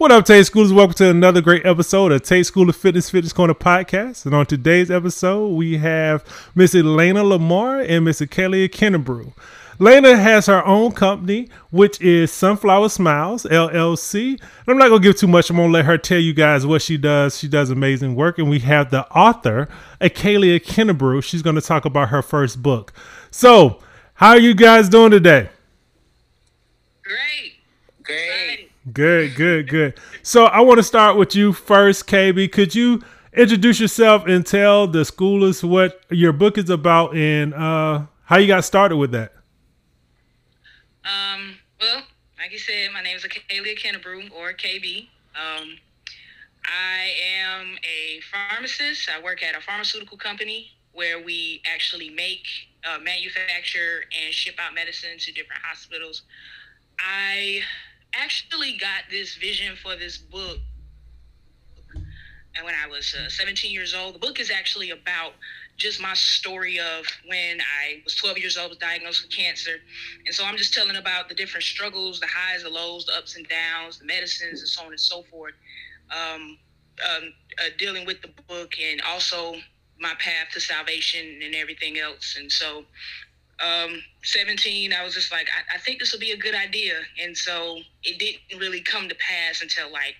What up, Tate Schoolers? Welcome to another great episode of Tate School of Fitness Fitness Corner podcast. And on today's episode, we have Miss Elaina Lamar and Miss Kelly Kennebrew. Lena has her own company, which is Sunflower Smiles LLC. And I'm not gonna give too much. I'm gonna let her tell you guys what she does. She does amazing work, and we have the author, Akayleeya Kennebrew. She's gonna talk about her first book. So, how are you guys doing today? Great. Great. Good, good, good. So I want to start with you first, KB. Could you introduce yourself and tell the schoolers what your book is about and uh, how you got started with that? Um, well, like you said, my name is Akayleeya Kennebrew or KB. Um, I am a pharmacist. I work at a pharmaceutical company where we actually make, uh, manufacture, and ship out medicine to different hospitals. I actually got this vision for this book and when I was uh, 17 years old. The book is actually about just my story of when I was 12 years old, was diagnosed with cancer, and so I'm just telling about the different struggles, the highs, the lows, the ups and downs, the medicines, and so on and so forth. Um, um, uh, dealing with the book and also my path to salvation and everything else, and so um, 17, I was just like, I, I think this will be a good idea. And so it didn't really come to pass until like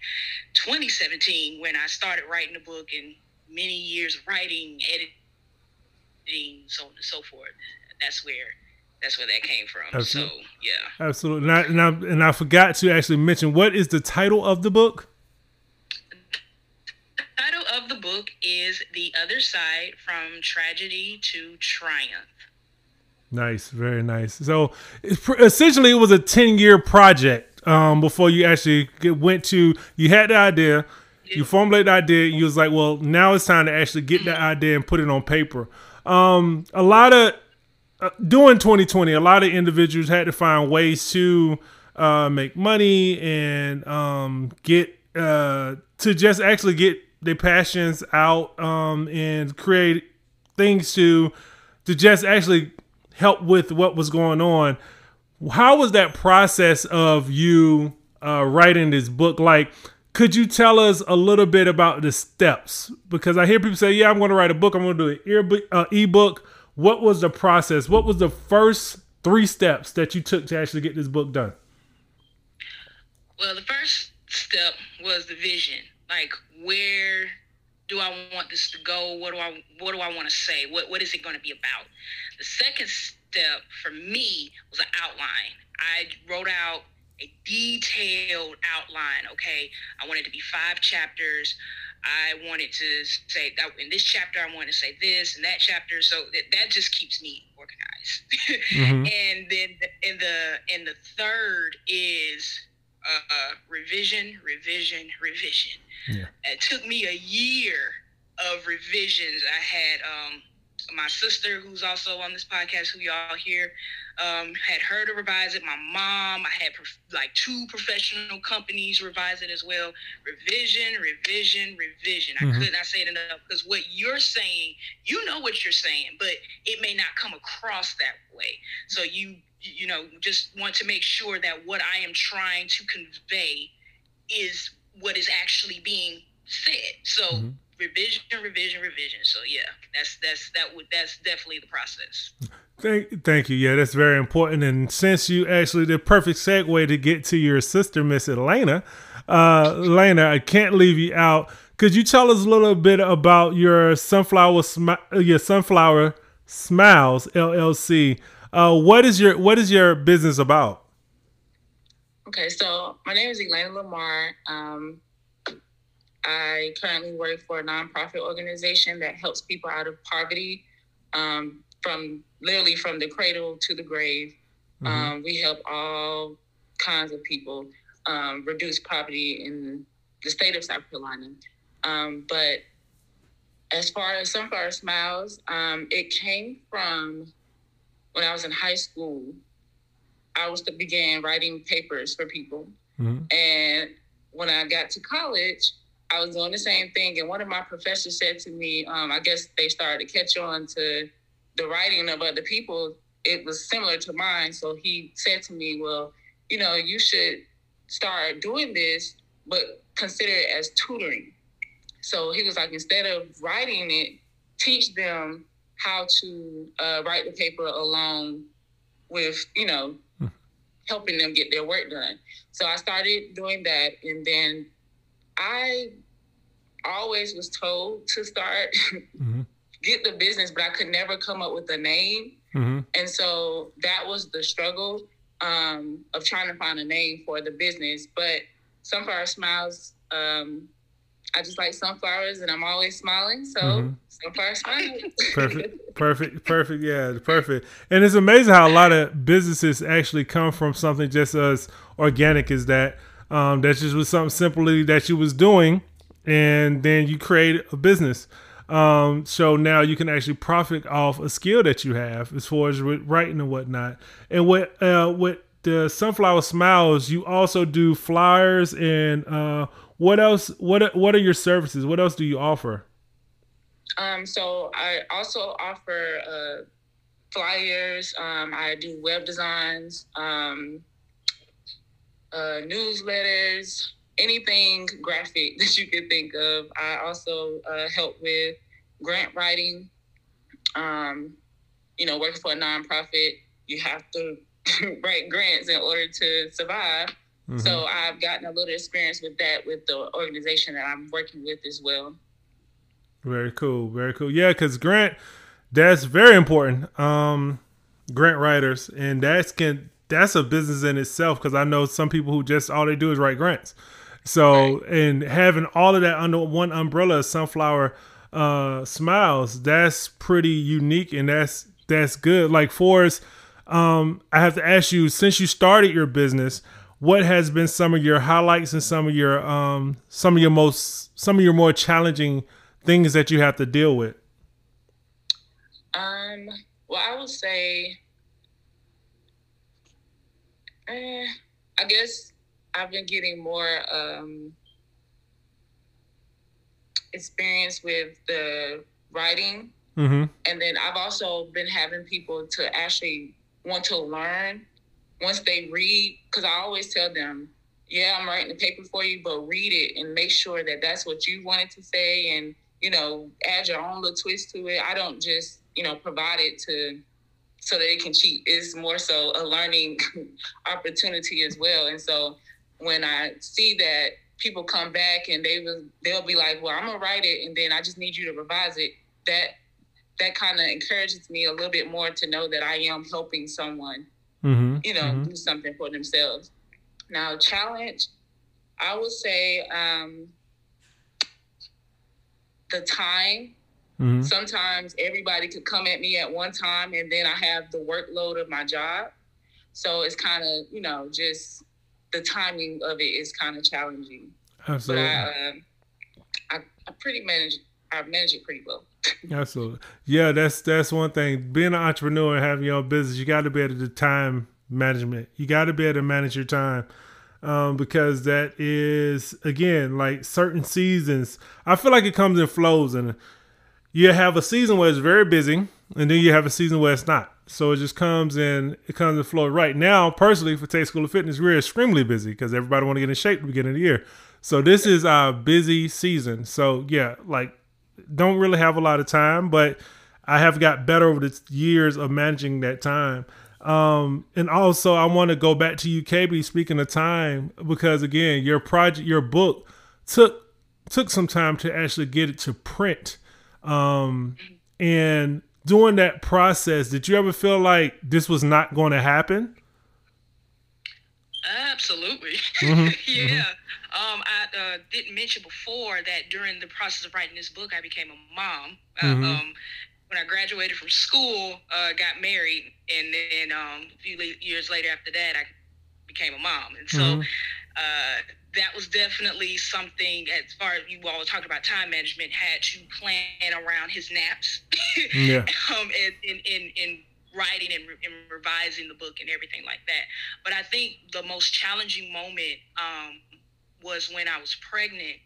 2017 when I started writing the book and many years of writing, editing, so on and so forth. That's where that's where that came from. Absolutely. So yeah. Absolutely. And I, and, I, and I forgot to actually mention what is the title of the book? The title of the book is The Other Side from Tragedy to Triumph. Nice, very nice. So essentially, it was a ten year project um, before you actually get, went to. You had the idea, you formulated the idea, and you was like, well, now it's time to actually get that idea and put it on paper. Um, a lot of uh, during 2020, a lot of individuals had to find ways to uh, make money and um, get uh, to just actually get their passions out um, and create things to to just actually help with what was going on. How was that process of you uh, writing this book like? Could you tell us a little bit about the steps? Because I hear people say, "Yeah, I'm going to write a book. I'm going to do an uh, ebook." What was the process? What was the first three steps that you took to actually get this book done? Well, the first step was the vision. Like, where do I want this to go? What do I what do I want to say? What what is it going to be about? The second step for me was an outline. I wrote out a detailed outline. Okay, I wanted to be five chapters. I wanted to say that in this chapter I want to say this and that chapter. So that, that just keeps me organized. Mhm. and then in the in the third is uh, revision, revision, revision. Yeah. It took me a year of revisions. I had um, my sister, who's also on this podcast, who y'all hear, um, had her to revise it. My mom, I had prof- like two professional companies revise it as well. Revision, revision, revision. I Mhm. could not say it enough because what you're saying, you know what you're saying, but it may not come across that way. So you, you know, just want to make sure that what I am trying to convey is what is actually being said. So Mhm. revision, revision, revision. So yeah, that's that's that would that's definitely the process. Thank, thank you. Yeah, that's very important. And since you actually the perfect segue to get to your sister, Miss Elaina, uh, Elaina, I can't leave you out. Could you tell us a little bit about your sunflower, smi- your sunflower smiles LLC? Uh, what is your what is your business about? Okay, so my name is Elaina Lamar. Um, I currently work for a nonprofit organization that helps people out of poverty um, from literally from the cradle to the grave. Mhm. Um, we help all kinds of people um, reduce poverty in the state of South Carolina. Um, but as far as Sunflower Smiles, um, it came from when I was in high school. I was to began writing papers for people. Mhm. And when I got to college, I was doing the same thing. And one of my professors said to me, um, I guess they started to catch on to the writing of other people. It was similar to mine. So he said to me, Well, you know, you should start doing this but consider it as tutoring. So he was like, instead of writing it, teach them how to uh, write the paper along with, you know, hmm. helping them get their work done. So I started doing that. And then I always was told to start mm-hmm. get the business, but I could never come up with a name. Mm-hmm. And so that was the struggle um, of trying to find a name for the business. But Sunflower Smiles, um, I just like sunflowers and I'm always smiling. So mm-hmm. sunflower smiles. perfect, perfect, perfect. Yeah, perfect. And it's amazing how a lot of businesses actually come from something just as organic as that. Um, that just was something simply that you was doing, and then you create a business. Um, so now you can actually profit off a skill that you have as far as writing and whatnot. And what uh, with the Sunflower Smiles, you also do flyers and uh, what else? What what are your services? What else do you offer? Um, so I also offer uh, flyers. Um, I do web designs, um, uh, newsletters, anything graphic that you could think of. I also uh, help with grant writing. Um, you know, working for a nonprofit, you have to write grants in order to survive. Mm-hmm. So I've gotten a little experience with that with the organization that I'm working with as well. Very cool, very cool. Yeah, because grant that's very important. Um, grant writers, and that's can that's a business in itself. Because I know some people who just all they do is write grants. So, right. and having all of that under one umbrella, sunflower uh, smiles, that's pretty unique, and that's that's good. Like Forrest, um, I have to ask you, since you started your business, what has been some of your highlights and some of your um, some of your most some of your more challenging things that you have to deal with? Um. Well, I would say, eh, I guess I've been getting more um, experience with the writing. Mm-hmm. And then I've also been having people to actually want to learn once they read, because I always tell them, yeah, I'm writing the paper for you, but read it and make sure that that's what you wanted to say and, you know, add your own little twist to it. I don't just, you know, provide it to so that it can cheat. It's more so a learning opportunity as well. And so when I see that people come back and they will they'll be like, well, I'm gonna write it and then I just need you to revise it. That that kind of encourages me a little bit more to know that I am helping someone, mm-hmm. you know, mm-hmm. do something for themselves. Now, challenge, I would say um, the time. Mm-hmm. Sometimes everybody could come at me at one time, and then I have the workload of my job. So it's kind of, you know, just the timing of it is kind of challenging. Absolutely. But I, uh, I, I pretty manage. I manage it pretty well. Absolutely. Yeah, that's that's one thing. Being an entrepreneur and having your own business, you got to be able to time management. You got to be able to manage your time. Um, because that is again like certain seasons. I feel like it comes in flows, and you have a season where it's very busy, and then you have a season where it's not. So it just comes in, it comes in flow. Right now, personally, for Tate School of Fitness, we're extremely busy because everybody want to get in shape at the beginning of the year. So this is our busy season. So yeah, like don't really have a lot of time, but I have got better over the years of managing that time. Um, and also I want to go back to you, KB, speaking of time, because again, your project, your book took took some time to actually get it to print. Um, and during that process, did you ever feel like this was not going to happen? Absolutely. Mm-hmm. yeah. Mm-hmm. Um, I uh, didn't mention before that during the process of writing this book, I became a mom. Uh, mm-hmm. Uh, um, when I graduated from school, uh, got married, and then um, a few years later after that, I became a mom. And so mm-hmm. uh, that was definitely something as far as you all talked about time management had to plan around his naps yeah. um in in in writing and, re- and, revising the book and everything like that but i think the most challenging moment um was when i was pregnant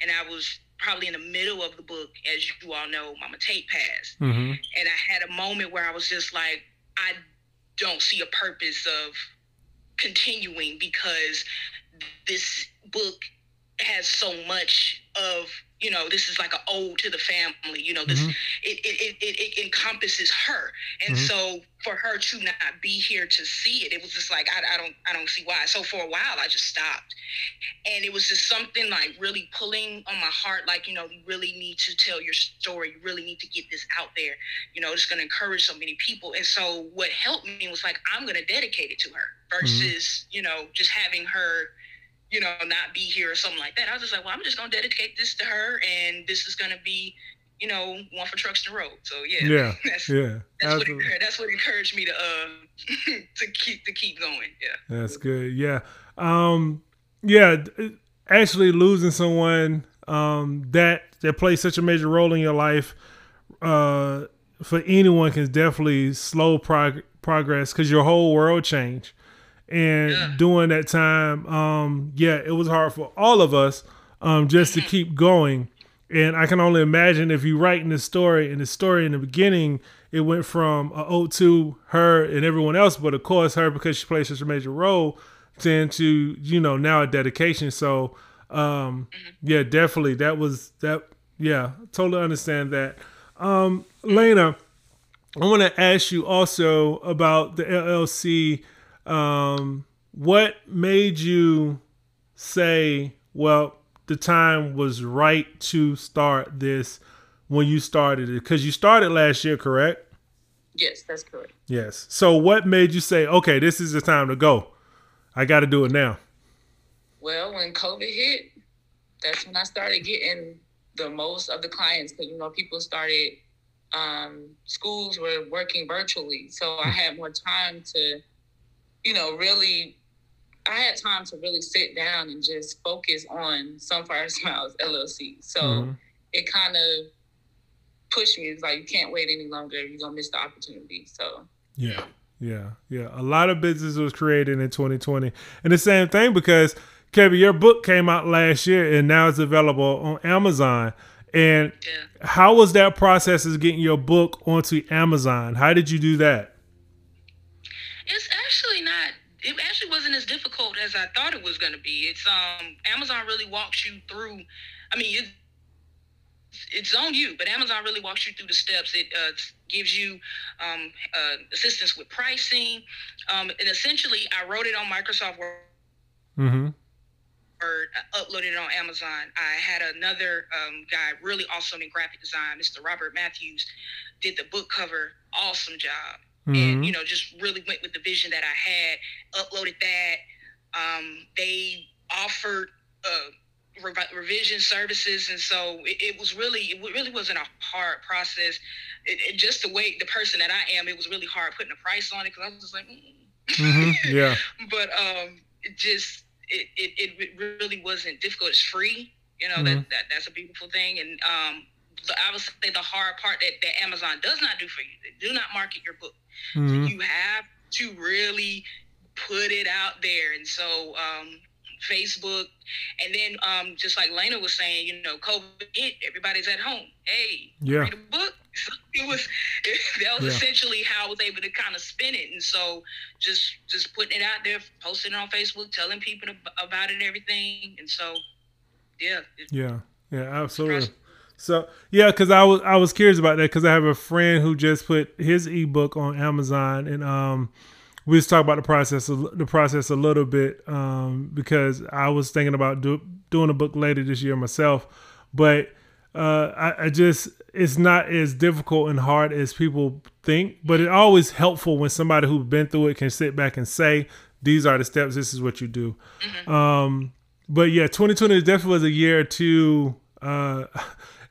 and i was probably in the middle of the book as you all know mama tate passed mm-hmm. and i had a moment where i was just like i don't see a purpose of continuing because this book has so much of you know this is like an ode to the family you know this mm-hmm. it, it, it, it, encompasses her and mm-hmm. so for her to not be here to see it it was just like I, I don't i don't see why so for a while i just stopped and it was just something like really pulling on my heart like you know you really need to tell your story you really need to get this out there you know it's going to encourage so many people and so what helped me was like i'm going to dedicate it to her mm-hmm. versus mm-hmm. you know just having her you know, not be here or something like that. I was just like, well, I'm just gonna dedicate this to her, and this is gonna be, you know, one for Truxton Road. So yeah, yeah, that's, yeah. That's what, that's what encouraged me to uh to keep to keep going. Yeah, that's good. Yeah, um, yeah. Actually, losing someone um that that plays such a major role in your life, uh, for anyone can definitely slow prog- progress because your whole world changed and yeah. during that time, um, yeah, it was hard for all of us um, just to mm-hmm. keep going. And I can only imagine if you write in the story, in the story in the beginning, it went from a ode to her and everyone else, but of course her because she plays such a major role, then to you know now a dedication. So um, mm-hmm. yeah, definitely that was that. Yeah, totally understand that. Um, Lena, I want to ask you also about the LLC um, what made you say, well, the time was right to start this when you started it? Because you started last year, correct? Yes, that's correct. Yes. So, what made you say, okay, this is the time to go? I got to do it now. Well, when COVID hit, that's when I started getting the most of the clients because you know people started um, schools were working virtually, so I had more time to you know, really, I had time to really sit down and just focus on Sunfire Smiles LLC. So mm-hmm. it kind of pushed me. It's like you can't wait any longer. You're gonna miss the opportunity. So yeah, yeah, yeah. A lot of business was created in 2020, and the same thing because KB, your book came out last year, and now it's available on Amazon. And yeah. how was that process of getting your book onto Amazon? How did you do that? It's actually not. It actually wasn't as difficult as I thought it was going to be. It's um Amazon really walks you through. I mean, it, it's on you, but Amazon really walks you through the steps. It uh, gives you um, uh, assistance with pricing, um, and essentially, I wrote it on Microsoft Word. Mm-hmm. Word, I uploaded it on Amazon. I had another um, guy, really awesome in graphic design, Mr. Robert Matthews, did the book cover. Awesome job mm-hmm. and you know just really went with the vision that I had. Uploaded that. Um, they offered uh, revision services, and so it, it, was really it really wasn't a hard process. It, it, just the way the person that I am, it was really hard putting a price on it because I was just like, mm. mm-hmm. yeah. but um, it just it, it it really wasn't difficult. It's free. You know mm-hmm. that, that that's a beautiful thing, and um, I would say the hard part that, that Amazon does not do for you. They do not market your book. Mm-hmm. So you have to really put it out there. And so um, Facebook, and then um, just like Lena was saying, you know, COVID hit, everybody's at home. Hey, yeah. read a book. So it was it, that was yeah. essentially how I was able to kind of spin it. And so just just putting it out there, posting it on Facebook, telling people about it and everything. And so yeah. Yeah. Yeah, absolutely. So yeah, because I was I was curious about that because I have a friend who just put his ebook on Amazon, and um, we just talked about the process the process a little bit um, because I was thinking about do, doing a book later this year myself, but uh, I, I just it's not as difficult and hard as people think, but it's always helpful when somebody who's been through it can sit back and say, "These are the steps. This is what you do." Mm-hmm. Um, but yeah, 2020 definitely was a year to. Uh,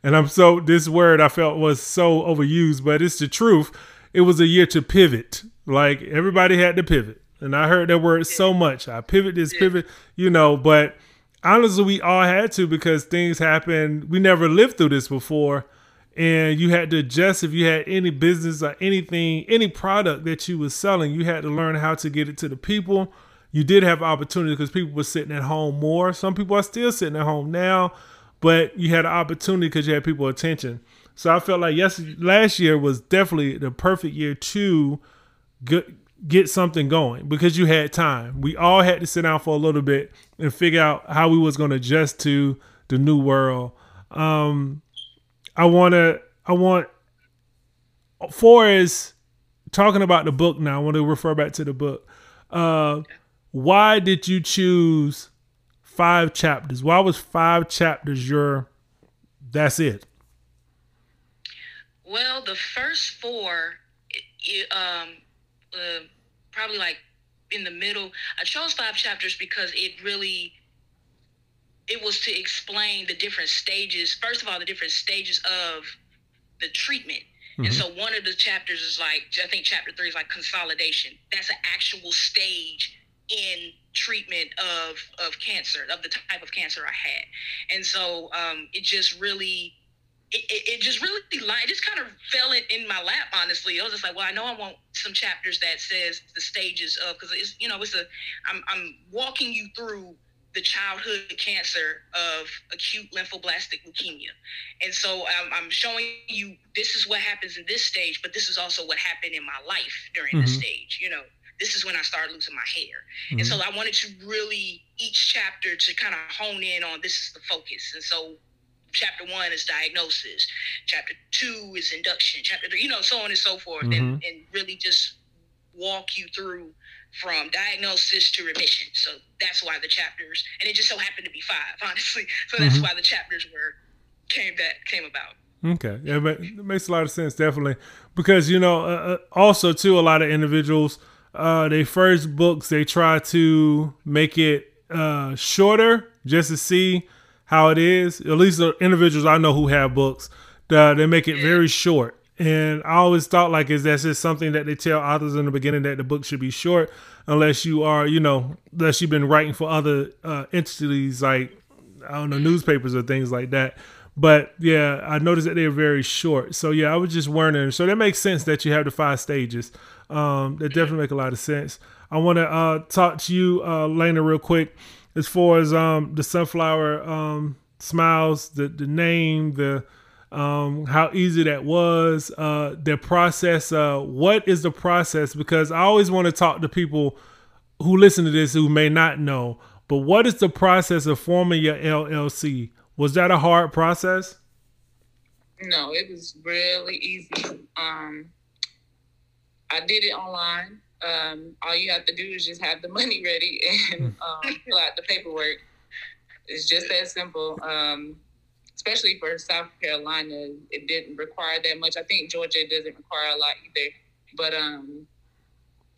and I'm so this word I felt was so overused, but it's the truth. It was a year to pivot. Like everybody had to pivot. And I heard that word so much. I pivot this, pivot, you know, but honestly, we all had to because things happened. We never lived through this before. And you had to adjust if you had any business or anything, any product that you was selling, you had to learn how to get it to the people. You did have opportunity because people were sitting at home more. Some people are still sitting at home now but you had an opportunity because you had people attention. So I felt like yes, last year was definitely the perfect year to get, get something going because you had time. We all had to sit down for a little bit and figure out how we was going to adjust to the new world. Um, I want to, I want, for is talking about the book now, I want to refer back to the book. Uh, why did you choose five chapters? Why was five chapters your, that's it? Well, the first four, um, uh, probably like in the middle. I chose five chapters because it really it was to explain the different stages. First of all, the different stages of the treatment. Mm-hmm. And so one of the chapters is like I think chapter three is like consolidation. That's an actual stage in treatment of of cancer, of the type of cancer I had. And so um, it just really it, it, just really like just kind of fell in, in my lap honestly i was just like well i know i want some chapters that says the stages of because it's you know it's a I'm, I'm walking you through the childhood cancer of acute lymphoblastic leukemia and so I'm, I'm showing you this is what happens in this stage but this is also what happened in my life during mm-hmm. this stage you know this is when I started losing my hair. Mm-hmm. And so I wanted to really each chapter to kind of hone in on this is the focus. And so chapter one is diagnosis, chapter two is induction, chapter three, you know, so on and so forth, mm-hmm. and, and really just walk you through from diagnosis to remission. So that's why the chapters, and it just so happened to be five, honestly. So that's mm-hmm. why the chapters were came that came about. Okay, yeah, but it makes a lot of sense, definitely, because you know, uh, uh also too, a lot of individuals, uh, they first books they try to make it uh shorter just to see how it is. At least the individuals I know who have books, uh, they make it very short. And I always thought like is that's just something that they tell authors in the beginning that the book should be short, unless you are, you know, unless you've been writing for other uh, entities like I don't know newspapers or things like that. But yeah, I noticed that they're very short. So yeah, I was just wondering. So that makes sense that you have the five stages. Um, that definitely make a lot of sense. I want to uh, talk to you, uh, Lena, real quick as far as um, the sunflower um, smiles, the the name, the um, how easy that was, uh, the process. Uh, what is the process? Because I always want to talk to people who listen to this who may not know. But what is the process of forming your LLC? Was that a hard process? No, it was really easy. Um, I did it online. Um, all you have to do is just have the money ready and hmm. um, fill out the paperwork. It's just that simple. Um, especially for South Carolina, it didn't require that much. I think Georgia doesn't require a lot either, but um,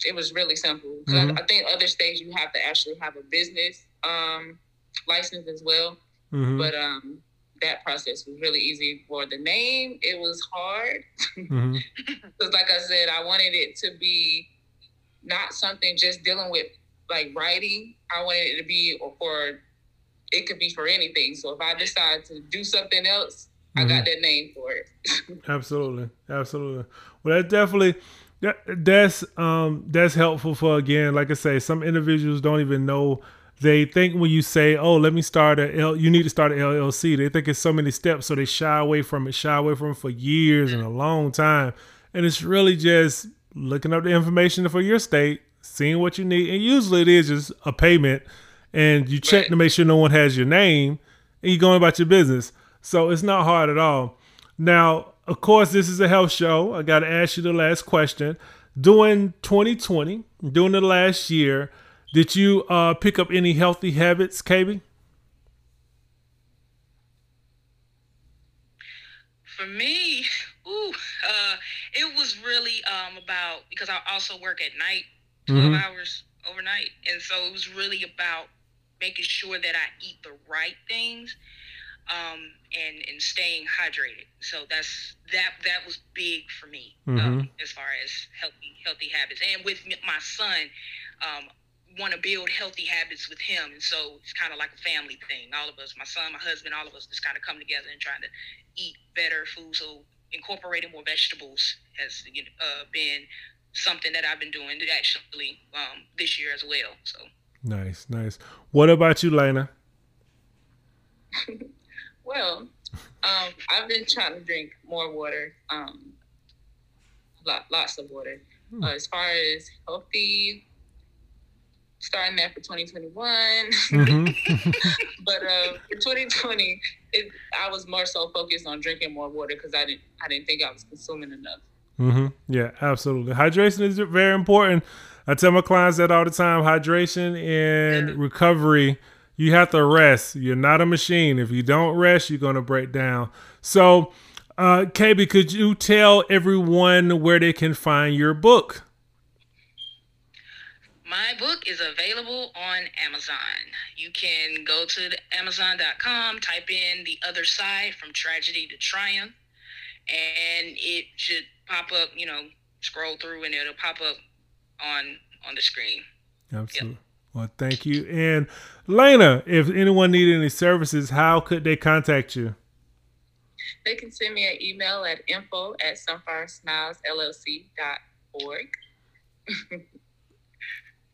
it was really simple. Mm-hmm. I, I, think other states you have to actually have a business um, license as well, mm-hmm. but um, that process was really easy. For the name, it was hard because, mm-hmm. like I said, I wanted it to be not something just dealing with like writing. I wanted it to be or for it could be for anything. So if I decide to do something else, mm-hmm. I got mm-hmm. that name for it. absolutely, absolutely. Well, that definitely that that's um that's helpful for again. Like I say, some individuals don't even know. They think when you say, "Oh, let me start a L," you need to start an LLC. They think it's so many steps, so they shy away from it, shy away from it for years and a long time. And it's really just looking up the information for your state, seeing what you need, and usually it is just a payment, and you check right. to make sure no one has your name, and you're going about your business. So it's not hard at all. Now, of course, this is a health show. I got to ask you the last question. During 2020, during the last year, did you uh, pick up any healthy habits, KB? For me, ooh, uh, it was really um, about because I also work at night, 12 mm-hmm. hours overnight, and so it was really about making sure that I eat the right things um, and and staying hydrated. So that's that that was big for me mm-hmm. um, as far as healthy healthy habits. And with my son, um, want to build healthy habits with him, and so it's kind of like a family thing. All of us, my son, my husband, all of us, just kind of come together and trying to eat better food. So incorporating more vegetables has uh, been something that I've been doing actually um, this year as well. So nice, nice. What about you, Lena? well, um, I've been trying to drink more water, um, lot, lots of water. Hmm. Uh, as far as healthy starting that for 2021. Mm-hmm. but uh, for 2020, it, I was more so focused on drinking more water because I didn't I didn't think I was consuming enough. Mm-hmm. Yeah, absolutely. Hydration is very important. I tell my clients that all the time. Hydration and yeah. recovery. You have to rest. You're not a machine. If you don't rest, you're going to break down. So, uh, KB, could you tell everyone where they can find your book? My book is available on Amazon. You can go to Amazon.com, type in The Other Side from Tragedy to Triumph, and it should pop up, you know, scroll through and it'll pop up on on the screen. Absolutely. Yep. Well, thank you. And Lena, if anyone needed any services, how could they contact you? They can send me an email at info at sunfiresmilesllc.org.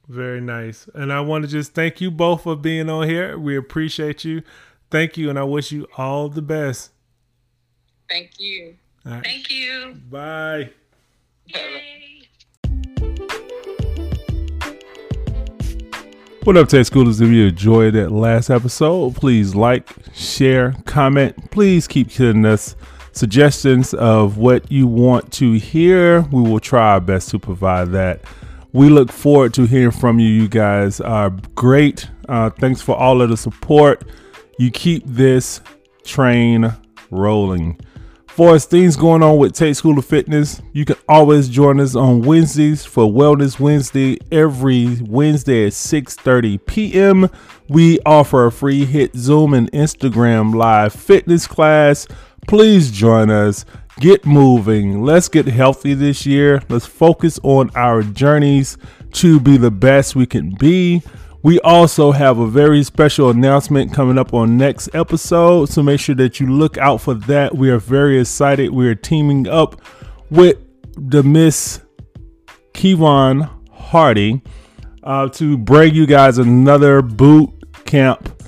Very nice. And I want to just thank you both for being on here. We appreciate you. Thank you. And I wish you all the best. Thank you. Right. Thank you. Bye. Yay. What up, Tate Schoolers? If you enjoyed that last episode, please like, share, comment. Please keep sending us suggestions of what you want to hear. We will try our best to provide that we look forward to hearing from you. You guys are great. Uh, thanks for all of the support. You keep this train rolling. For us, things going on with Tate School of Fitness, you can always join us on Wednesdays for Wellness Wednesday. Every Wednesday at 6:30 p.m., we offer a free HIIT Zoom and Instagram live fitness class. Please join us get moving. Let's get healthy this year. Let's focus on our journeys to be the best we can be. We also have a very special announcement coming up on next episode, so make sure that you look out for that. We are very excited. We are teaming up with the Miss Kevon Hardy uh, to bring you guys another boot camp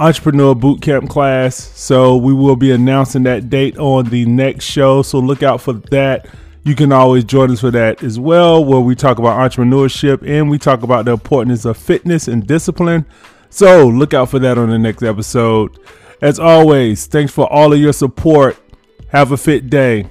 entrepreneur bootcamp class. So we will be announcing that date on the next show. So look out for that. You can always join us for that as well, where we talk about entrepreneurship and we talk about the importance of fitness and discipline. So look out for that on the next episode. As always, thanks for all of your support. Have a fit day.